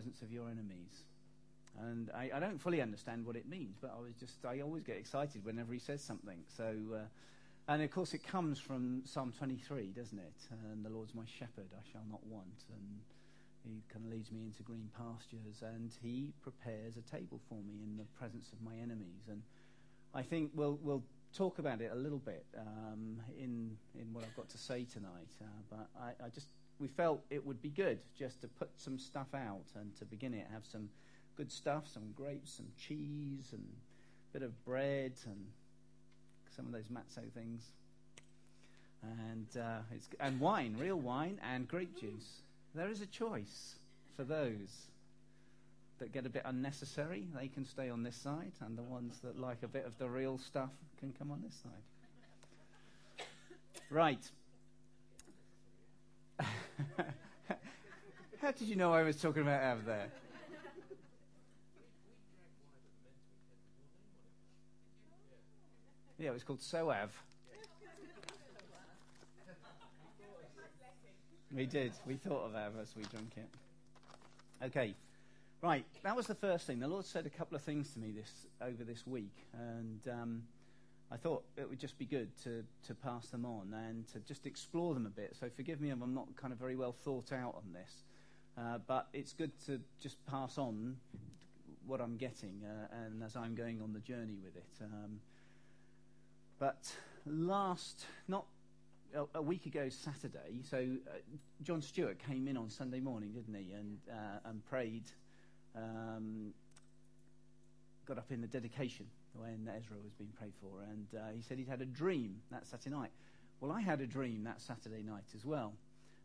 presence of your enemies. And I, I, don't fully understand what it means, but I was just, I always get excited whenever he says something. So, uh, and of course, it comes from Psalm 23, doesn't it? And the Lord's my shepherd, I shall not want. And he kind of leads me into green pastures, and he prepares a table for me in the presence of my enemies. And I think we'll, we'll talk about it a little bit um, in, in what I've got to say tonight. Uh, but I, I just, we felt it would be good just to put some stuff out and to begin it, have some good stuff, some grapes, some cheese, and a bit of bread, and some of those matzo things. And, uh, and wine, real wine, and grape juice. There is a choice for those that get a bit unnecessary. They can stay on this side, and the ones that like a bit of the real stuff can come on this side. Right. How did you know I was talking about Av there? Yeah, it was called Soave. We did. We thought of that as we drank it. Okay. Right, that was the first thing. The Lord said a couple of things to me this over this week, and um, I thought it would just be good to, to pass them on and to just explore them a bit. So forgive me if I'm not kind of very well thought out on this, uh, but it's good to just pass on what I'm getting uh, and as I'm going on the journey with it. Um, but last, not a, week ago Saturday, so uh, John Stewart came in on Sunday morning, didn't he, and uh, and prayed, um, got up in the dedication when Ezra was being prayed for, and uh, he said he'd had a dream that Saturday night. Well, I had a dream that Saturday night as well,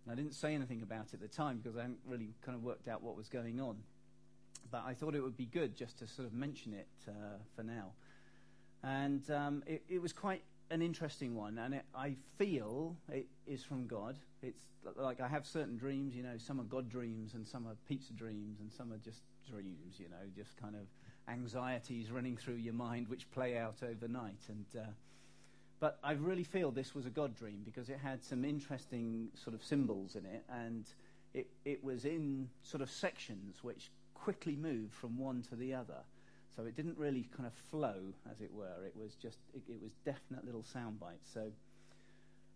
and I didn't say anything about it at the time because I hadn't really kind of worked out what was going on. But I thought it would be good just to sort of mention it uh, for now. And um, it, it was quite an interesting one, and it, I feel it is from God. It's like I have certain dreams, you know, some are God dreams, and some are pizza dreams, and some are just dreams, you know, just kind of anxieties running through your mind which play out overnight. And uh, but I really feel this was a God dream because it had some interesting sort of symbols in it, and it it was in sort of sections which quickly moved from one to the other. So it didn't really kind of flow, as it were. It was just, it, it was definite little sound bites. So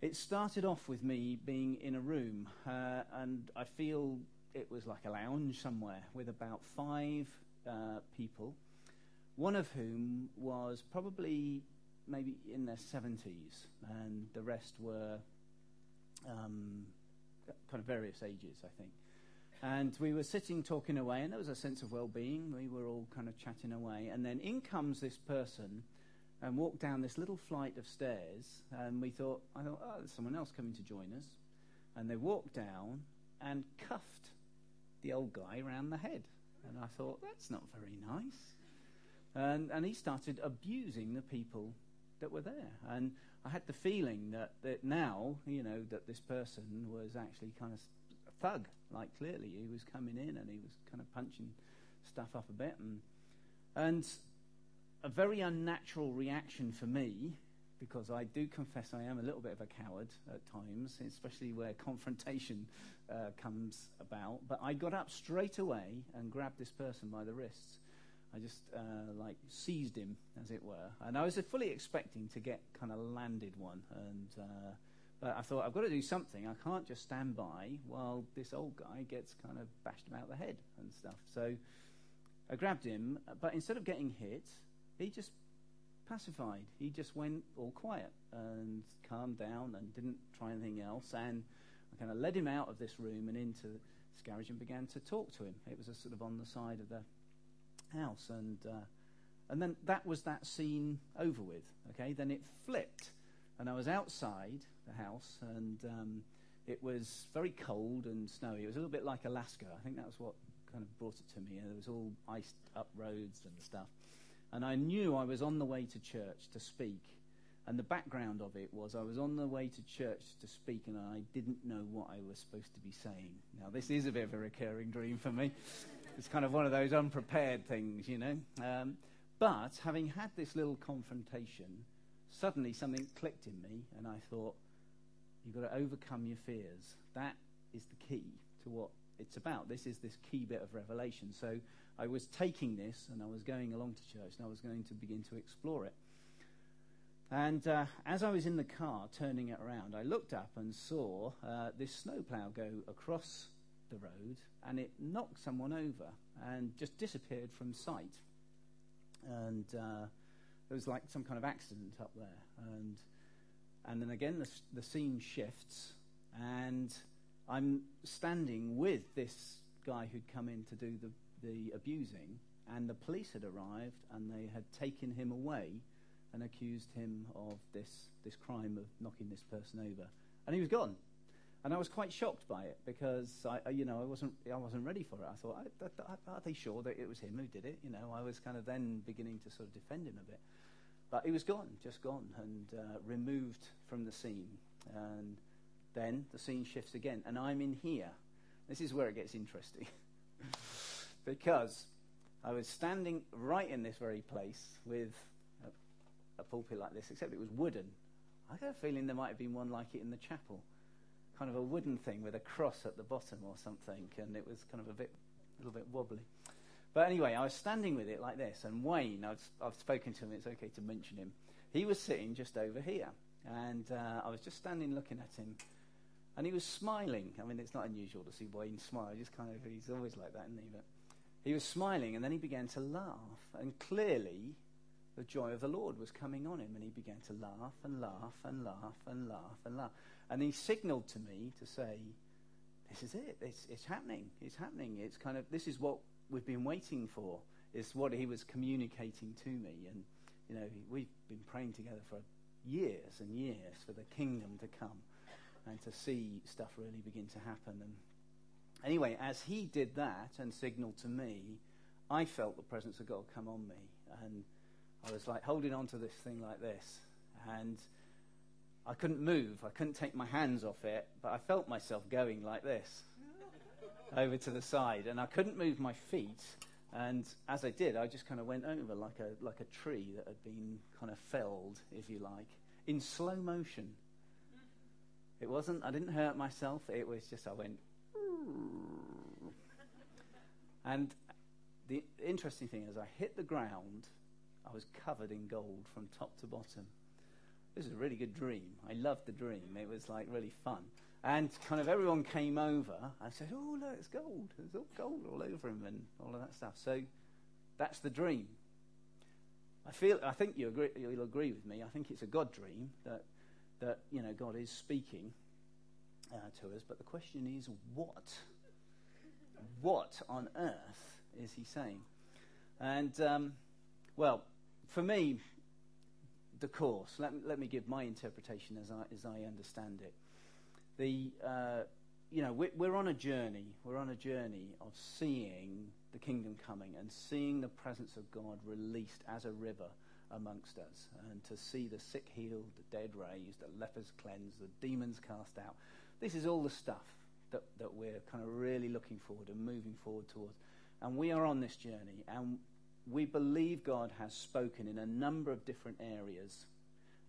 it started off with me being in a room, uh, and I feel it was like a lounge somewhere with about five uh, people, one of whom was probably maybe in their 70s, and the rest were um, kind of various ages, I think. And we were sitting talking away, and there was a sense of well being. We were all kind of chatting away. And then in comes this person and walked down this little flight of stairs. And we thought, I thought, oh, there's someone else coming to join us. And they walked down and cuffed the old guy round the head. And I thought, that's not very nice. And, and he started abusing the people that were there. And I had the feeling that, that now, you know, that this person was actually kind of a thug. Like clearly, he was coming in and he was kind of punching stuff up a bit, and and a very unnatural reaction for me because I do confess I am a little bit of a coward at times, especially where confrontation uh, comes about. But I got up straight away and grabbed this person by the wrists. I just uh, like seized him, as it were, and I was fully expecting to get kind of landed one and. Uh, but I thought, I've got to do something. I can't just stand by while this old guy gets kind of bashed about the head and stuff. So I grabbed him, but instead of getting hit, he just pacified. He just went all quiet and calmed down and didn't try anything else. And I kind of led him out of this room and into this garage and began to talk to him. It was a sort of on the side of the house. And, uh, and then that was that scene over with. Okay, then it flipped and I was outside the house, and um, it was very cold and snowy. It was a little bit like Alaska. I think that was what kind of brought it to me. And it was all iced up roads and stuff. And I knew I was on the way to church to speak. And the background of it was I was on the way to church to speak, and I didn't know what I was supposed to be saying. Now, this is a bit of a recurring dream for me. It's kind of one of those unprepared things, you know. Um, but having had this little confrontation, suddenly something clicked in me, and I thought, you've got to overcome your fears. That is the key to what it's about. This is this key bit of revelation. So I was taking this and I was going along to church and I was going to begin to explore it. And uh, as I was in the car turning it around, I looked up and saw uh, this snowplow go across the road and it knocked someone over and just disappeared from sight. And uh, it was like some kind of accident up there. And, and then again, the, the scene shifts, and I'm standing with this guy who'd come in to do the, the abusing, and the police had arrived and they had taken him away and accused him of this, this crime of knocking this person over. And he was gone. And I was quite shocked by it because I, you know, I wasn't, I wasn't ready for it. I thought, are they sure that it was him who did it? You know, I was kind of then beginning to sort of defend him a bit. But he was gone, just gone, and uh, removed from the scene. And then the scene shifts again, and I'm in here. This is where it gets interesting. because I was standing right in this very place with a, pulpit like this, except it was wooden. I got a feeling there might have been one like it in the chapel. Kind of a wooden thing with a cross at the bottom or something, and it was kind of a bit, a little bit wobbly. But anyway, I was standing with it like this, and Wayne, I've, I've spoken to him, it's okay to mention him. He was sitting just over here, and uh, I was just standing looking at him, and he was smiling. I mean, it's not unusual to see Wayne smile, just kind of, he's always like that, isn't he? But he was smiling, and then he began to laugh, and clearly the joy of the Lord was coming on him, and he began to laugh and laugh and laugh and laugh and laugh. And he signaled to me to say, This is it. It's, it's happening. It's happening. It's kind of, this is what we've been waiting for is what he was communicating to me. And, you know, we've been praying together for years and years for the kingdom to come and to see stuff really begin to happen. And anyway, as he did that and signaled to me, I felt the presence of God come on me. And I was like holding on to this thing like this. And I couldn't move. I couldn't take my hands off it, but I felt myself going like this over to the side, and I couldn't move my feet. And as I did, I just kind of went over like a like a tree that had been kind of felled, if you like, in slow motion. It wasn't. I didn't hurt myself. It was just I went. And the interesting thing is, I hit the ground. I was covered in gold from top to bottom. This is a really good dream. I loved the dream. It was like really fun. And kind of everyone came over and said, Oh, look, it's gold. There's all gold all over him and all of that stuff. So that's the dream. I feel, I think you agree, you'll agree with me. I think it's a God dream that, that you know, God is speaking uh, to us. But the question is, what? What on earth is he saying? And, um, well, for me, the course, let, let me give my interpretation as I, as I understand it the, uh, you know, we're, we're on a journey. We're on a journey of seeing the kingdom coming and seeing the presence of God released as a river amongst us, and to see the sick healed, the dead raised, the lepers cleansed, the demons cast out. This is all the stuff that, that we're kind of really looking forward and moving forward towards. And we are on this journey, and we believe God has spoken in a number of different areas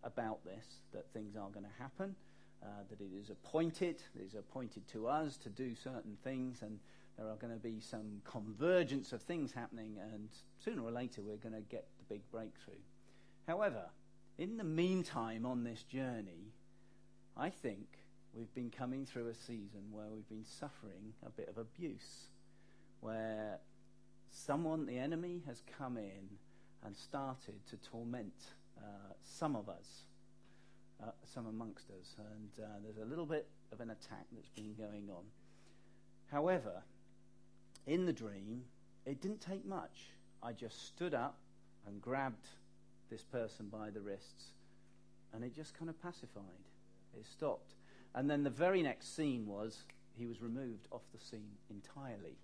about this, that things are going to happen uh, that it is appointed, it is appointed to us to do certain things, and there are going to be some convergence of things happening, and sooner or later we're going to get the big breakthrough. However, in the meantime on this journey, I think we've been coming through a season where we've been suffering a bit of abuse, where someone, the enemy, has come in and started to torment uh, some of us uh, some amongst us, and uh, there's a little bit of an attack that's been going on. However, in the dream, it didn't take much. I just stood up and grabbed this person by the wrists, and it just kind of pacified. It stopped. And then the very next scene was he was removed off the scene entirely.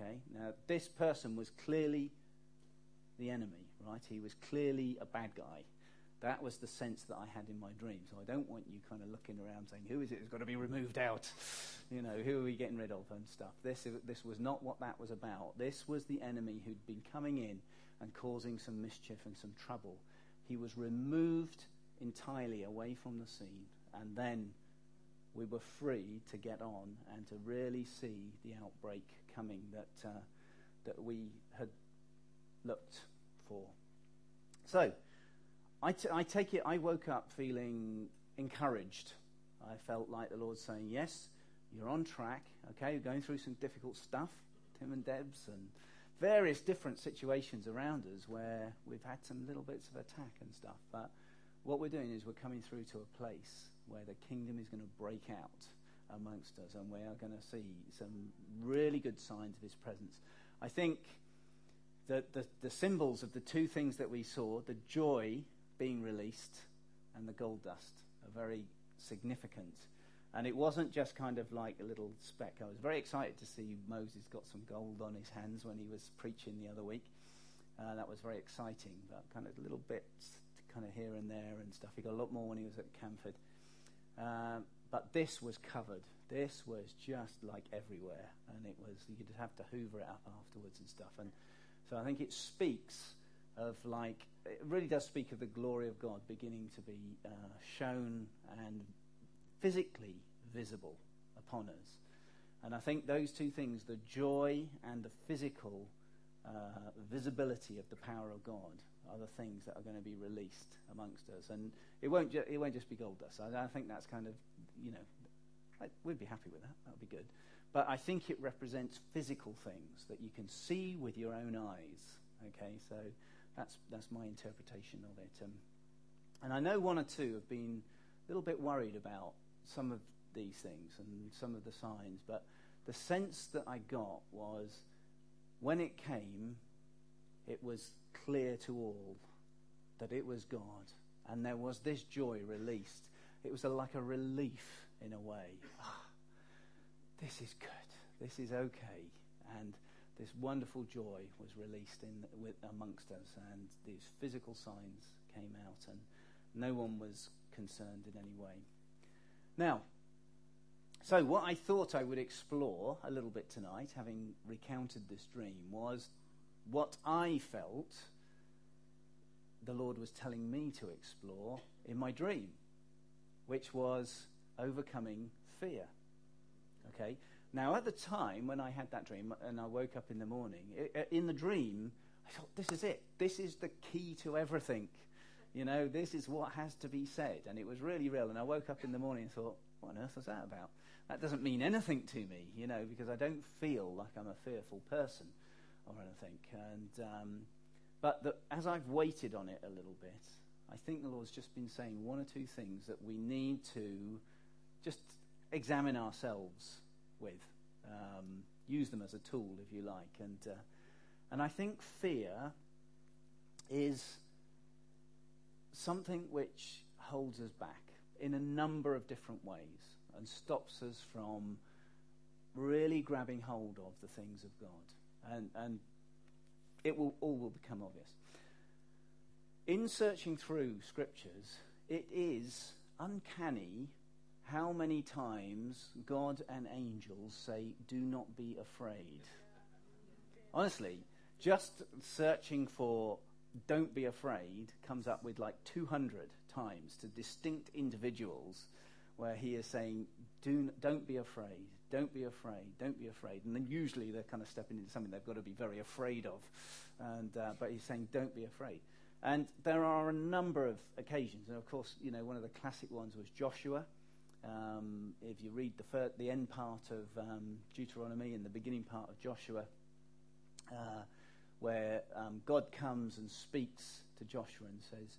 Okay? Now, this person was clearly the enemy, right? He was clearly a bad guy. That was the sense that I had in my dream. So I don't want you kind of looking around saying, who is it that's got to be removed out? You know, who are we getting rid of and stuff. This, this was not what that was about. This was the enemy who'd been coming in and causing some mischief and some trouble. He was removed entirely away from the scene. And then we were free to get on and to really see the outbreak coming that, uh, that we had looked for. So, I, t- I take it I woke up feeling encouraged. I felt like the Lord saying, Yes, you're on track. Okay, you're going through some difficult stuff, Tim and Debs, and various different situations around us where we've had some little bits of attack and stuff. But what we're doing is we're coming through to a place where the kingdom is going to break out amongst us, and we are going to see some really good signs of his presence. I think that the, the symbols of the two things that we saw, the joy being released and the gold dust, are very significant. And it wasn't just kind of like a little speck. I was very excited to see Moses got some gold on his hands when he was preaching the other week. Uh, that was very exciting, but kind of little bits kind of here and there and stuff. He got a lot more when he was at Camford. Um, but this was covered. This was just like everywhere, and it was you would have to hoover it up afterwards and stuff. And so I think it speaks of like it really does speak of the glory of God beginning to be uh, shown and physically visible upon us. And I think those two things, the joy and the physical uh, visibility of the power of God, are the things that are going to be released amongst us. And it won't, ju- it won't just be gold dust. I, I think that's kind of, you know, we'd be happy with that. That would be good. But I think it represents physical things that you can see with your own eyes. Okay, so that's, that's my interpretation of it. Um, and I know one or two have been a little bit worried about some of these things and some of the signs, but the sense that I got was when it came, it was clear to all that it was God, and there was this joy released. It was a, like a relief in a way. Oh, this is good. This is okay. And this wonderful joy was released in with, amongst us, and these physical signs came out, and no one was concerned in any way. Now, so what I thought I would explore a little bit tonight, having recounted this dream, was what I felt the Lord was telling me to explore in my dream, which was overcoming fear. Okay? Now, at the time when I had that dream and I woke up in the morning, it, in the dream, I thought, this is it. This is the key to everything. You know, this is what has to be said. And it was really real. And I woke up in the morning and thought, what on earth was that about? That doesn't mean anything to me, you know, because I don't feel like I'm a fearful person or anything. And, um, but the, as I've waited on it a little bit, I think the Lord's just been saying one or two things that we need to just examine ourselves with. Um, use them as a tool, if you like. And, uh, and I think fear is something which holds us back in a number of different ways and stops us from really grabbing hold of the things of God. And, and it will all will become obvious. In searching through scriptures, it is uncanny how many times God and angels say, Do not be afraid. Honestly, just searching for don't be afraid comes up with like 200 times to distinct individuals where he is saying, Do, Don't be afraid, don't be afraid, don't be afraid. And then usually they're kind of stepping into something they've got to be very afraid of. And, uh, but he's saying, Don't be afraid. And there are a number of occasions. And of course, you know, one of the classic ones was Joshua. Um, if you read the, the end part of um, Deuteronomy and the beginning part of Joshua, uh, where um, God comes and speaks to Joshua and says,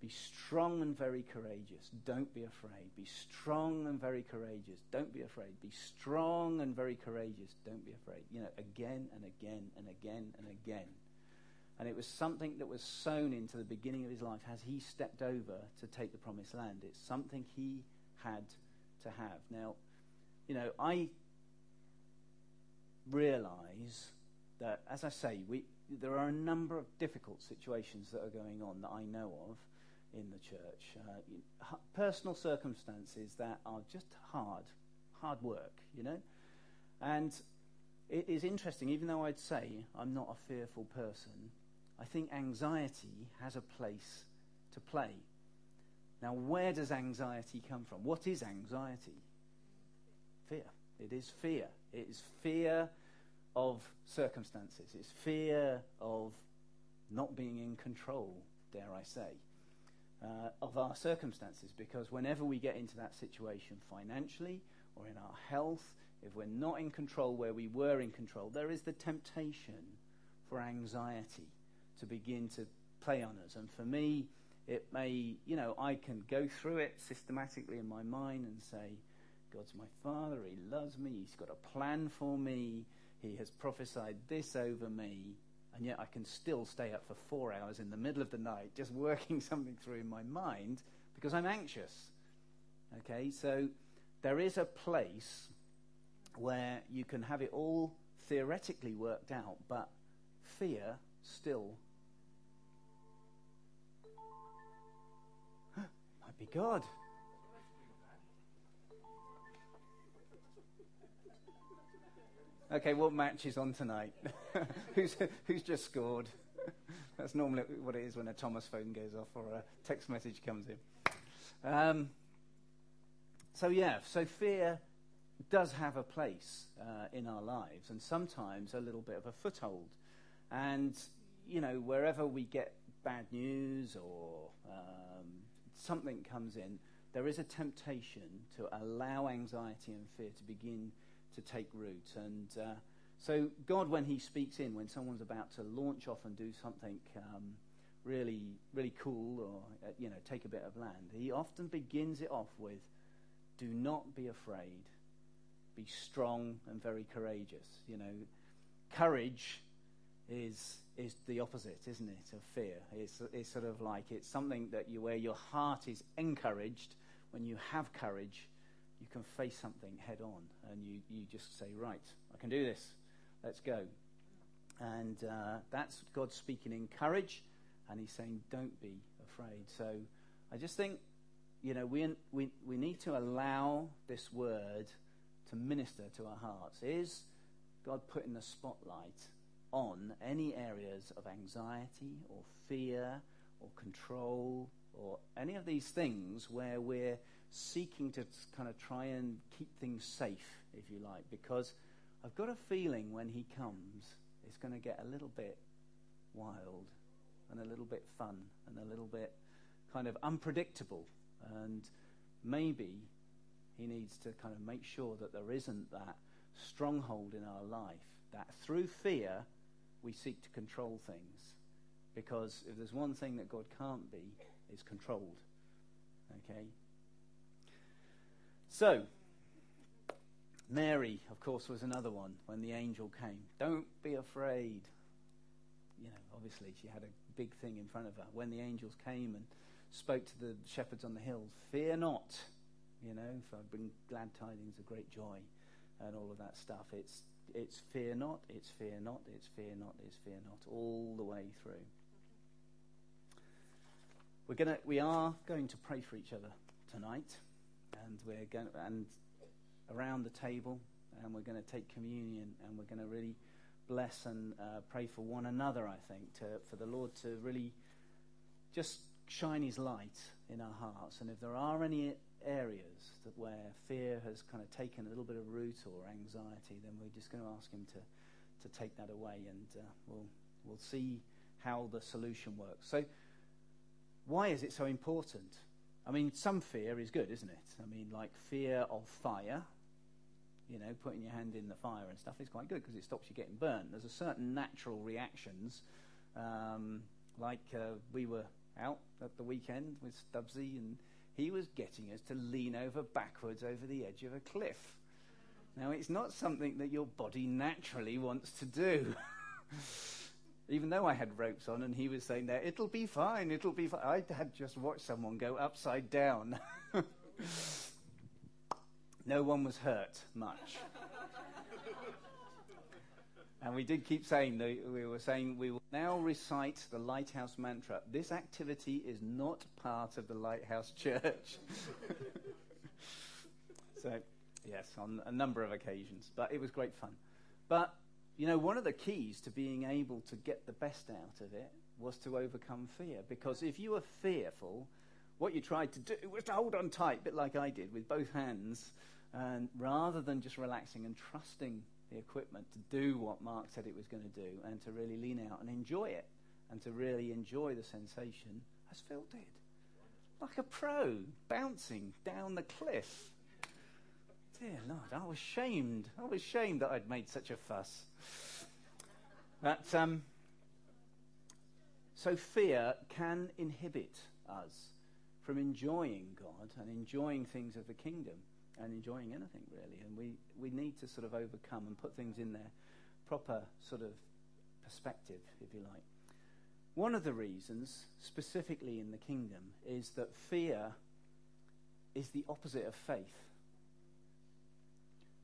be strong and very courageous. Don't be afraid. Be strong and very courageous. Don't be afraid. Be strong and very courageous. Don't be afraid. You know, again and again and again and again. And it was something that was sown into the beginning of his life as he stepped over to take the promised land. It's something he had to have. Now, you know, I realize that, as I say, we, there are a number of difficult situations that are going on that I know of in the church. Uh, personal circumstances that are just hard, hard work, you know? And it is interesting, even though I'd say I'm not a fearful person, I think anxiety has a place to play. Now, where does anxiety come from? What is anxiety? fear. It is fear. It is fear of circumstances. It's fear of not being in control, dare I say, uh, of our circumstances. Because whenever we get into that situation financially or in our health, if we're not in control where we were in control, there is the temptation for anxiety to begin to play on us. And for me, it may, you know, I can go through it systematically in my mind and say, God's my Father, He loves me, He's got a plan for me, He has prophesied this over me, and yet I can still stay up for four hours in the middle of the night just working something through in my mind because I'm anxious. Okay, so there is a place where you can have it all theoretically worked out, but fear still be God. Okay, what match is on tonight? who's, who's just scored? That's normally what it is when a Thomas phone goes off or a text message comes in. Um, so, yeah, so fear does have a place uh, in our lives and sometimes a little bit of a foothold. And, you know, wherever we get bad news or um, something comes in, there is a temptation to allow anxiety and fear to begin to take root. And uh, so, God, when He speaks in, when someone's about to launch off and do something um, really, really cool or, uh, you know, take a bit of land, He often begins it off with, Do not be afraid. Be strong and very courageous. You know, courage is is the opposite, isn't it, of fear? It's, it's sort of like it's something that you where your heart is encouraged when you have courage you can face something head on and you, you just say, right, I can do this. Let's go. And uh, that's God speaking in courage, and He's saying, don't be afraid. So I just think, you know, we, we, we need to allow this word to minister to our hearts. Is God putting the spotlight on any areas of anxiety or fear or control or any of these things where we're seeking to kind of try and keep things safe, if you like, because I've got a feeling when he comes, it's going to get a little bit wild and a little bit fun and a little bit kind of unpredictable. And maybe he needs to kind of make sure that there isn't that stronghold in our life that through fear we seek to control things. Because if there's one thing that God can't be, is controlled. Okay? So, Mary, of course, was another one when the angel came. Don't be afraid. You know, obviously, she had a big thing in front of her. When the angels came and spoke to the shepherds on the hills, fear not, you know, for I bring glad tidings of great joy and all of that stuff. It's, it's fear not, it's fear not, it's fear not, it's fear not, all the way through. We're gonna, we are going to pray for each other tonight and we're going to, and around the table, and we're going to take communion, and we're going to really bless and uh, pray for one another. I think to, for the Lord to really just shine His light in our hearts, and if there are any areas that where fear has kind of taken a little bit of root or anxiety, then we're just going to ask Him to to take that away, and uh, we'll we'll see how the solution works. So, why is it so important? I mean, some fear is good, isn't it? I mean, like fear of fire, you know, putting your hand in the fire and stuff is quite good because it stops you getting burned. There's a certain natural reactions, um, like uh, we were out at the weekend with Stubbsy, and he was getting us to lean over backwards over the edge of a cliff. Now, it's not something that your body naturally wants to do. even though I had ropes on, and he was saying that it'll be fine, it'll be fine. I had just watched someone go upside down. no one was hurt much. And we did keep saying we were saying we will now recite the lighthouse mantra. This activity is not part of the lighthouse church. so, yes, on a number of occasions, but it was great fun. But you know, one of the keys to being able to get the best out of it was to overcome fear. Because if you were fearful, what you tried to do was to hold on tight, a bit like I did, with both hands And rather than just relaxing and trusting the equipment to do what Mark said it was going to do and to really lean out and enjoy it and to really enjoy the sensation, as Phil did. Like a pro bouncing down the cliff. Dear Lord, I was shamed. I was shamed that I'd made such a fuss. But, um, so fear can inhibit us from enjoying God and enjoying things of the kingdom and enjoying anything really. And we, we need to sort of overcome and put things in their proper sort of perspective, if you like. One of the reasons, specifically in the kingdom, is that fear is the opposite of faith.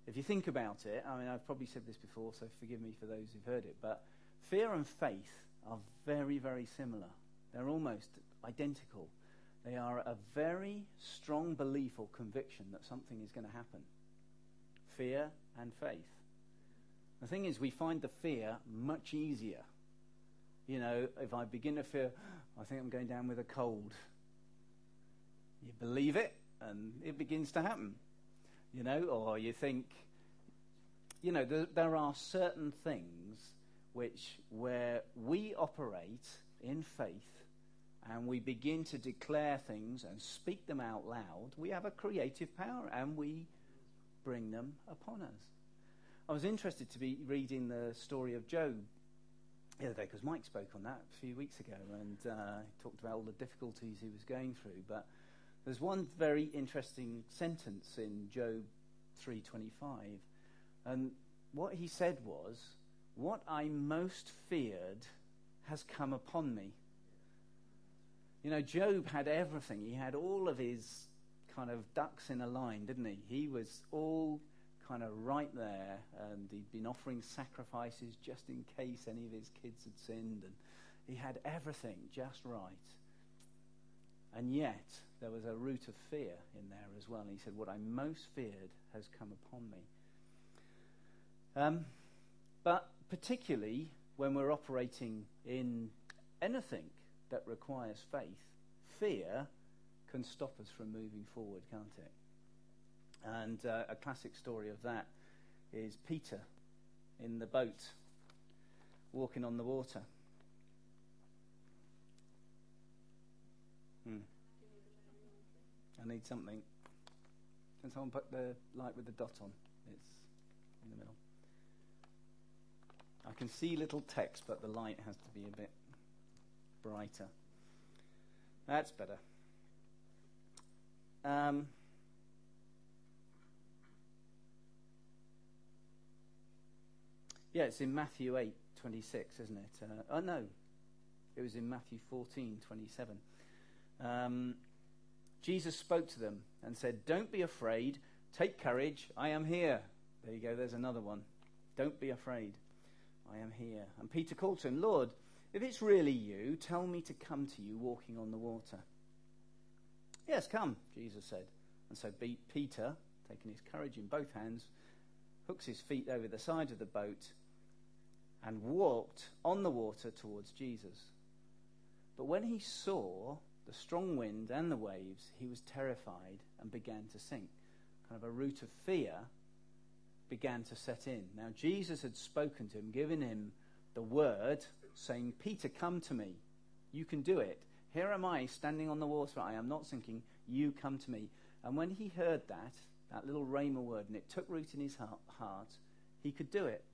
If you think about it, I mean, I've probably said this before, so forgive me for those who've heard it, but fear and faith are very, very similar. They're almost identical. They are a very strong belief or conviction that something is going to happen. Fear and faith. The thing is, we find the fear much easier. You know, if I begin to fear, I think I'm going down with a cold. You believe it, and it begins to happen. You know, or you think, you know, there, there are certain things which, where we operate in faith and we begin to declare things and speak them out loud, we have a creative power and we bring them upon us. I was interested to be reading the story of Job the other day because Mike spoke on that a few weeks ago and uh, talked about all the difficulties he was going through. But there's one very interesting sentence in Job 3:25, and what he said was, "What I most feared has come upon me." You know, Job had everything. He had all of his kind of ducks in a line, didn't he? He was all kind of right there, and he'd been offering sacrifices just in case any of his kids had sinned, and he had everything just right. And yet, there was a root of fear in there as well. And he said, What I most feared has come upon me. Um, but particularly when we're operating in anything that requires faith, fear can stop us from moving forward, can't it? And uh, a classic story of that is Peter in the boat walking on the water. Hmm. I need something. Can someone put the light with the dot on? It's in the middle. I can see little text, but the light has to be a bit brighter. That's better. Um, yeah, it's in Matthew 8, 26, isn't it? Uh, oh, no. It was in Matthew 14, 27. Um, Jesus spoke to them and said, Don't be afraid. Take courage. I am here. There you go. There's another one. Don't be afraid. I am here. And Peter called to him, Lord, if it's really you, tell me to come to you walking on the water. Yes, come, Jesus said. And so Peter, taking his courage in both hands, hooks his feet over the side of the boat and walked on the water towards Jesus. But when he saw the strong wind and the waves, he was terrified and began to sink. Kind of a root of fear began to set in. Now, Jesus had spoken to him, given him the word saying, Peter, come to me. You can do it. Here am I standing on the water. I am not sinking. You come to me. And when he heard that, that little rhema word, and it took root in his heart, he could do it.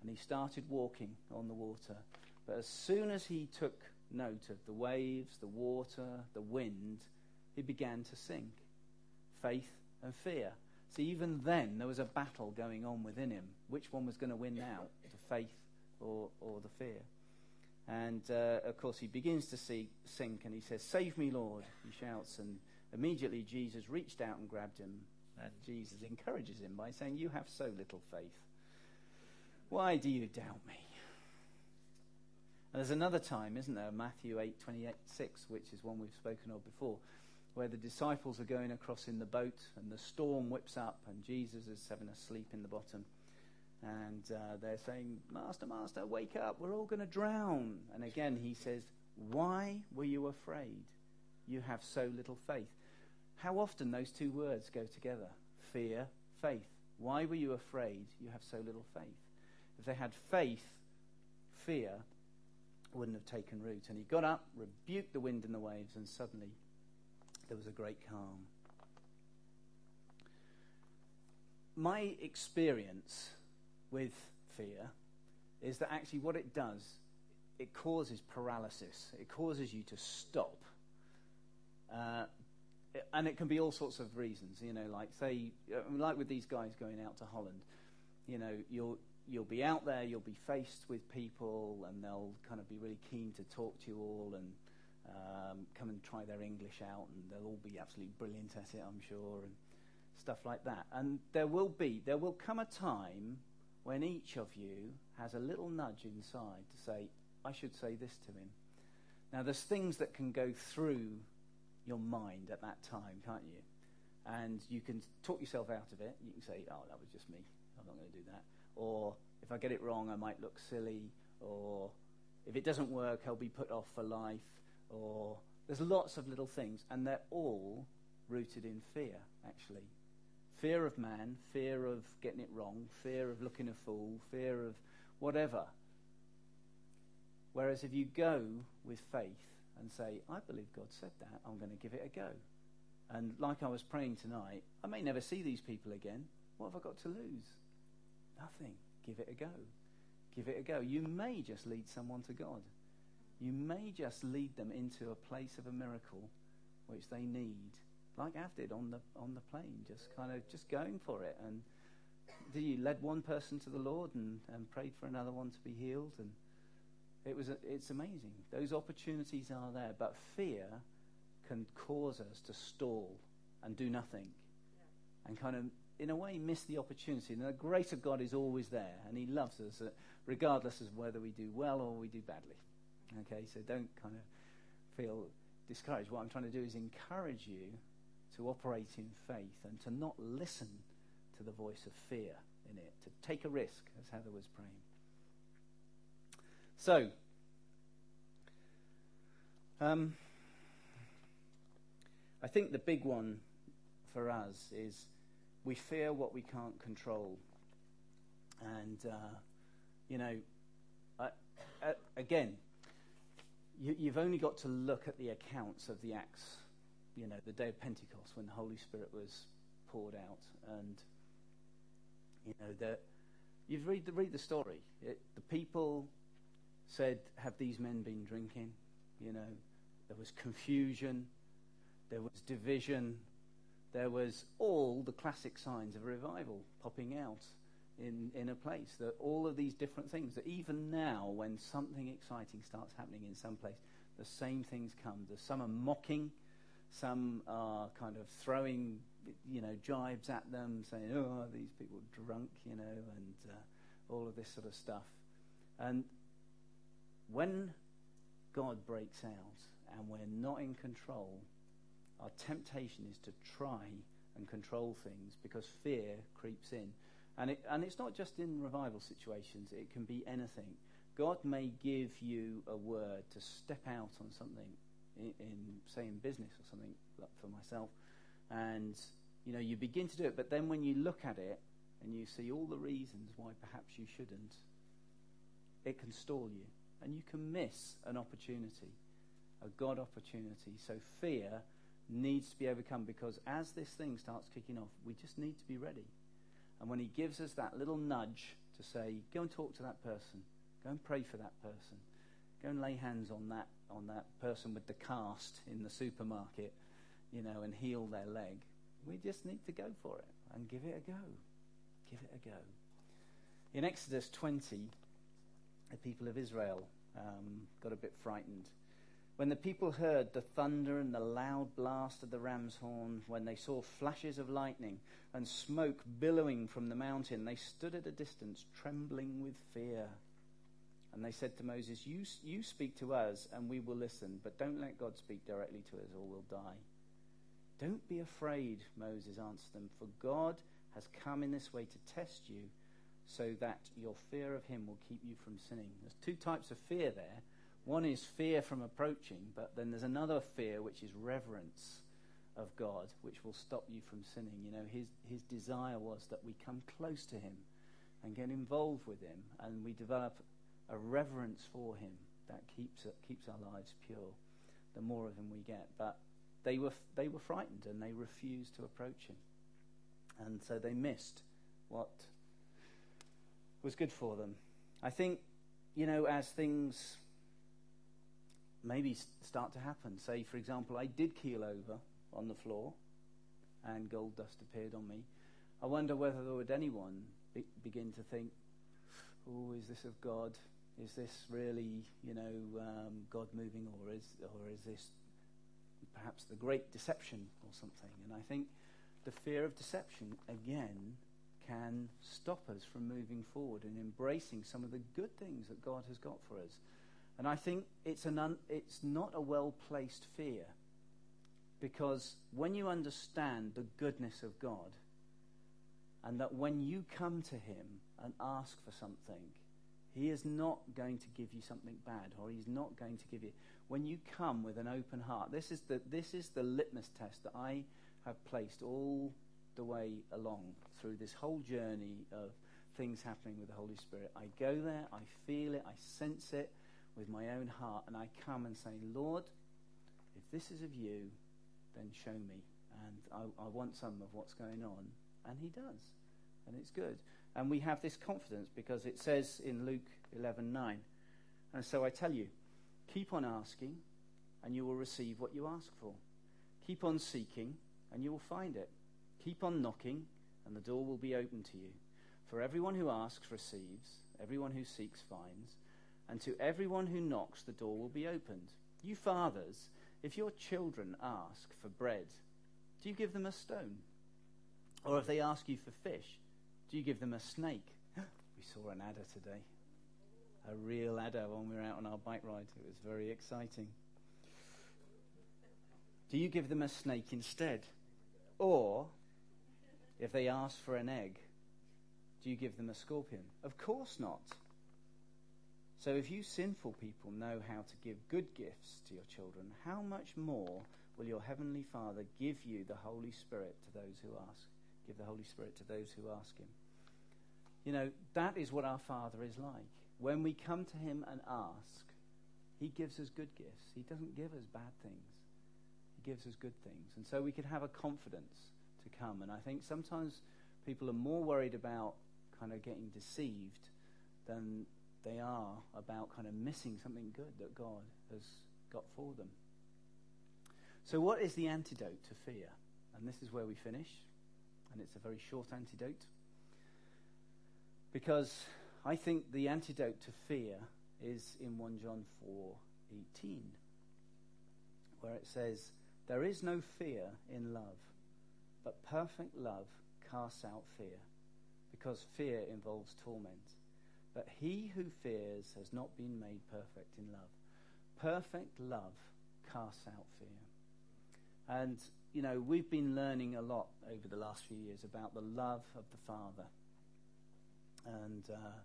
And he started walking on the water. But as soon as he took note of the waves, the water, the wind, he began to sink. Faith and fear. So even then, there was a battle going on within him. Which one was going to win now, the faith or, or the fear? And uh, of course, he begins to see, sink and he says, Save me, Lord, he shouts. And immediately Jesus reached out and grabbed him. And Jesus encourages him by saying, You have so little faith. Why do you doubt me? And there's another time, isn't there, Matthew 8, 28, 6, which is one we've spoken of before, where the disciples are going across in the boat and the storm whips up and Jesus is having a sleep in the bottom. And uh, they're saying, Master, Master, wake up, we're all going to drown. And again, he says, Why were you afraid? You have so little faith. How often those two words go together fear, Faith. Why were you afraid? You have so little faith. If they had faith, fear wouldn't have taken root. And he got up, rebuked the wind and the waves, and suddenly there was a great calm. My experience with fear is that actually what it does, it causes paralysis. It causes you to stop. Uh, and it can be all sorts of reasons, you know, like say, uh, like with these guys going out to Holland, you know, you'll you'll be out there, you'll be faced with people, and they'll kind of be really keen to talk to you all and um, come and try their English out, and they'll all be absolutely brilliant at it, I'm sure, and stuff like that. And there will be, there will come a time when each of you has a little nudge inside to say, I should say this to him. Now, there's things that can go through your mind at that time, can't you? And you can talk yourself out of it. You can say, oh, that was just me. I'm not going to do that or if I get it wrong, I might look silly, or if it doesn't work, I'll be put off for life, or there's lots of little things, and they're all rooted in fear, actually. Fear of man, fear of getting it wrong, fear of looking a fool, fear of whatever. Whereas if you go with faith and say, I believe God said that, I'm going to give it a go. And like I was praying tonight, I may never see these people again. What have I got to lose? Nothing. Give it a go. Give it a go. You may just lead someone to God. You may just lead them into a place of a miracle which they need, like Av did on the on the plane, just kind of just going for it. And did you led one person to the Lord and, and prayed for another one to be healed? And it was a, it's amazing. Those opportunities are there, but fear can cause us to stall and do nothing, yeah. and kind of in a way, miss the opportunity. And the grace of God is always there, and He loves us, uh, regardless of whether we do well or we do badly. Okay, so don't kind of feel discouraged. What I'm trying to do is encourage you to operate in faith and to not listen to the voice of fear in it, to take a risk, as Heather was praying. So, um, I think the big one for us is we fear what we can't control. And, uh, you know, uh, again, you, you've only got to look at the accounts of the Acts, you know, the day of Pentecost when the Holy Spirit was poured out. And, you know, the, you read the, read the story. It, the people said, Have these men been drinking? You know, there was confusion, there was division, there was all the classic signs of revival popping out in, in a place. That all of these different things, that even now, when something exciting starts happening in some place, the same things come. There's some are mocking, some are kind of throwing, you know, jibes at them, saying, oh, these people drunk, you know, and uh, all of this sort of stuff. And when God breaks out and we're not in control, our temptation is to try and control things because fear creeps in. And, it, and it's not just in revival situations, it can be anything. God may give you a word to step out on something, in, in say, in business or something, like for myself, and you know you begin to do it. But then when you look at it and you see all the reasons why perhaps you shouldn't, it can stall you, and you can miss an opportunity, a God opportunity. So fear needs to be overcome because as this thing starts kicking off, we just need to be ready. And when he gives us that little nudge to say, go and talk to that person, go and pray for that person, go and lay hands on that on that person with the cast in the supermarket, you know, and heal their leg. We just need to go for it and give it a go. Give it a go. In Exodus 20, the people of Israel um, got a bit frightened when the people heard the thunder and the loud blast of the ram's horn, when they saw flashes of lightning and smoke billowing from the mountain, they stood at a distance, trembling with fear. And they said to Moses, you, you speak to us, and we will listen, but don't let God speak directly to us, or we'll die. Don't be afraid, Moses answered them, for God has come in this way to test you, so that your fear of him will keep you from sinning. There's two types of fear there one is fear from approaching, but then there's another fear which is reverence of God, which will stop you from sinning. You know, his, his desire was that we come close to him and get involved with him and we develop a reverence for him that keeps, keeps our lives pure the more of him we get. But they were, they were frightened and they refused to approach him. And so they missed what was good for them. I think, you know, as things maybe start to happen, say, for example, I did keel over on the floor and gold dust appeared on me. I wonder whether there would anyone be- begin to think, oh, is this of God? Is this really, you know, um, God moving, or is, or is this perhaps the great deception or something? And I think the fear of deception, again, can stop us from moving forward and embracing some of the good things that God has got for us. And I think it's, an un, it's not a well placed fear because when you understand the goodness of God, and that when you come to Him and ask for something, He is not going to give you something bad, or He's not going to give you. When you come with an open heart, this is the, this is the litmus test that I have placed all the way along through this whole journey of things happening with the Holy Spirit. I go there, I feel it, I sense it with my own heart, and I come and say, Lord, if this is of you, then show me. And I, I want some of what's going on. And he does. And it's good. And we have this confidence because it says in Luke 11:9, and so I tell you, keep on asking, and you will receive what you ask for. Keep on seeking, and you will find it. Keep on knocking, and the door will be open to you. For everyone who asks receives, everyone who seeks finds, and to everyone who knocks the door will be opened. You fathers, if your children ask for bread, do you give them a stone? Or if they ask you for fish, do you give them a snake? we saw an adder today. A real adder when we were out on our bike ride. It was very exciting. Do you give them a snake instead? Or, if they ask for an egg, do you give them a scorpion? Of course not. So if you sinful people know how to give good gifts to your children, how much more will your heavenly Father give you the Holy Spirit to those who ask? Give the Holy Spirit to those who ask him. You know, that is what our Father is like. When we come to him and ask, he gives us good gifts. He doesn't give us bad things. He gives us good things. And so we can have a confidence to come. And I think sometimes people are more worried about kind of getting deceived than they are about kind of missing something good that God has got for them. So, what is the antidote to fear? And this is where we finish, and it's a very short antidote. Because I think the antidote to fear is in 1 John 4:18, where it says, There is no fear in love, but perfect love casts out fear, because fear involves torment. But he who fears has not been made perfect in love. Perfect love casts out fear. And, you know, we've been learning a lot over the last few years about the love of the Father. And uh,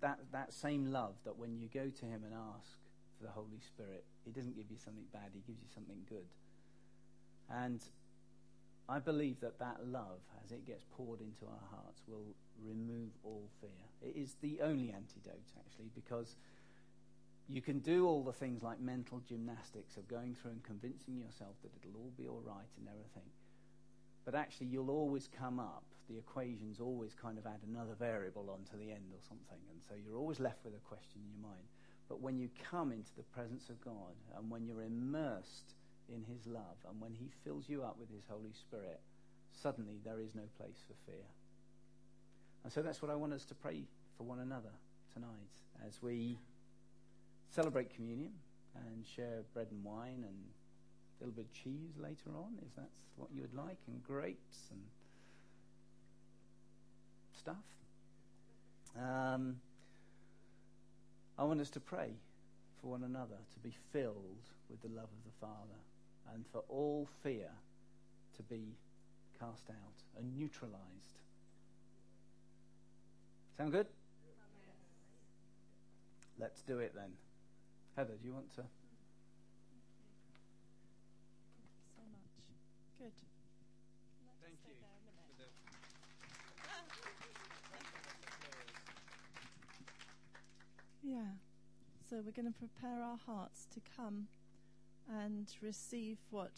that, that same love that when you go to Him and ask for the Holy Spirit, He doesn't give you something bad, He gives you something good. And I believe that that love, as it gets poured into our hearts, will remove all fear. It is the only antidote, actually, because you can do all the things like mental gymnastics of going through and convincing yourself that it'll all be all right and everything. But actually, you'll always come up, the equations always kind of add another variable onto the end or something. And so you're always left with a question in your mind. But when you come into the presence of God and when you're immersed in His love and when He fills you up with His Holy Spirit, suddenly there is no place for fear. And so that's what I want us to pray for one another tonight as we celebrate communion and share bread and wine and little bit of cheese later on, if that's what you would like, and grapes and stuff. Um, I want us to pray for one another to be filled with the love of the Father and for all fear to be cast out and neutralized. Sound good? Let's do it then. Heather, do you want to? so much. Good. Thank you. Yeah. So we're going to prepare our hearts to come and receive what